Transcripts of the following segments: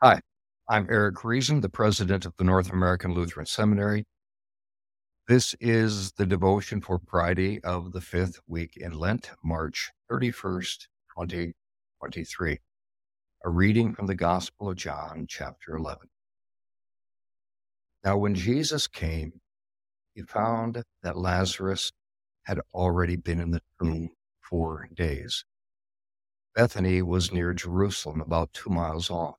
Hi, I'm Eric Riesen, the president of the North American Lutheran Seminary. This is the devotion for Friday of the fifth week in Lent, March 31st, 2023. A reading from the Gospel of John, chapter 11. Now, when Jesus came, he found that Lazarus had already been in the tomb four days. Bethany was near Jerusalem, about two miles off.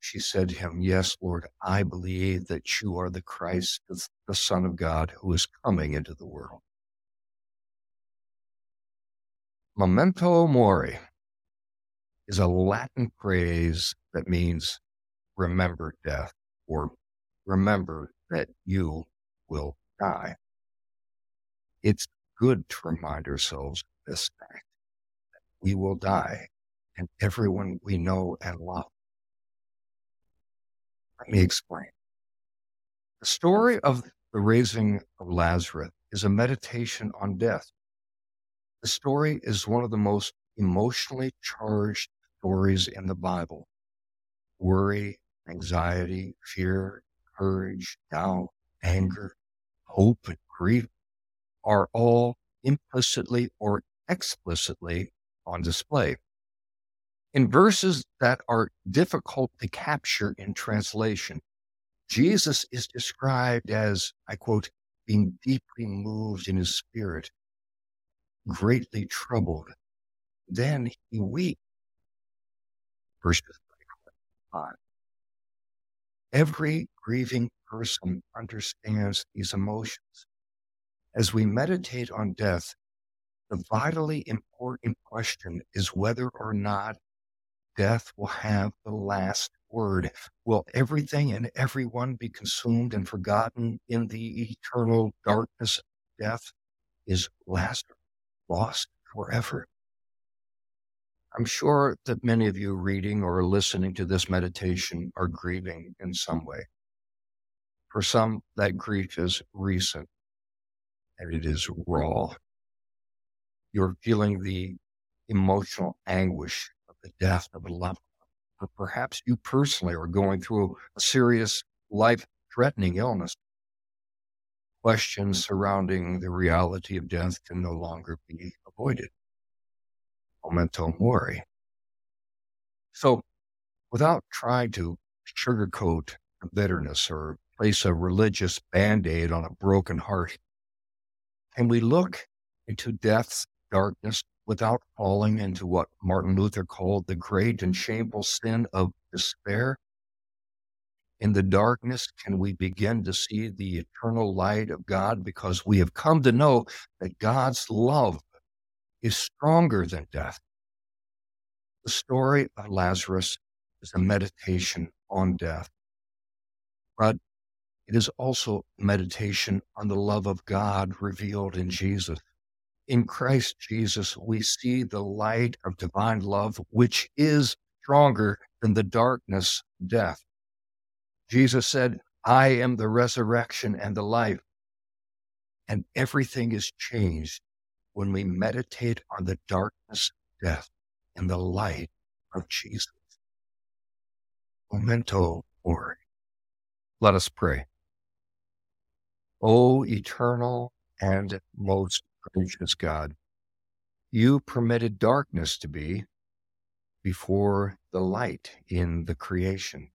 She said to him, Yes, Lord, I believe that you are the Christ, the Son of God, who is coming into the world. Memento mori is a Latin phrase that means remember death or remember that you will die. It's good to remind ourselves of this fact that we will die and everyone we know and love let me explain. The story of the raising of Lazarus is a meditation on death. The story is one of the most emotionally charged stories in the Bible. Worry, anxiety, fear, courage, doubt, anger, hope, and grief are all implicitly or explicitly on display in verses that are difficult to capture in translation. Jesus is described as, I quote, being deeply moved in his spirit, greatly troubled. Then he weeps. Verse 5. Every grieving person understands these emotions. As we meditate on death, the vitally important question is whether or not death will have the last word. Will everything and everyone be consumed and forgotten in the eternal darkness death? Is last, lost forever? I'm sure that many of you reading or listening to this meditation are grieving in some way. For some, that grief is recent and it is raw. You're feeling the emotional anguish the death of a loved one, or perhaps you personally are going through a serious life threatening illness. Questions surrounding the reality of death can no longer be avoided. Memento mori. So, without trying to sugarcoat bitterness or place a religious band aid on a broken heart, can we look into death's darkness without falling into what Martin Luther called the great and shameful sin of despair? In the darkness, can we begin to see the eternal light of God because we have come to know that God's love is stronger than death? The story of Lazarus is a meditation on death, but it is also meditation on the love of God revealed in Jesus in Christ Jesus, we see the light of divine love, which is stronger than the darkness, death. Jesus said, I am the resurrection and the life. And everything is changed when we meditate on the darkness, death, and the light of Jesus. Memento mori. Let us pray. O eternal and most gracious God, you permitted darkness to be before the light in the creation.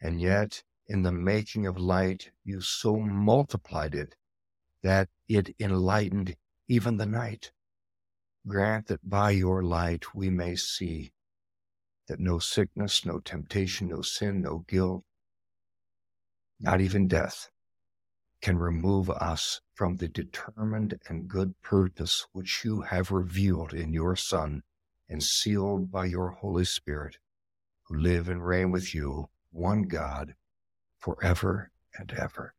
And yet, in the making of light, you so multiplied it that it enlightened even the night. Grant that by your light we may see that no sickness, no temptation, no sin, no guilt, not even death, can remove us from the determined and good purpose which you have revealed in your Son and sealed by your Holy Spirit, who live and reign with you, one God, forever and ever.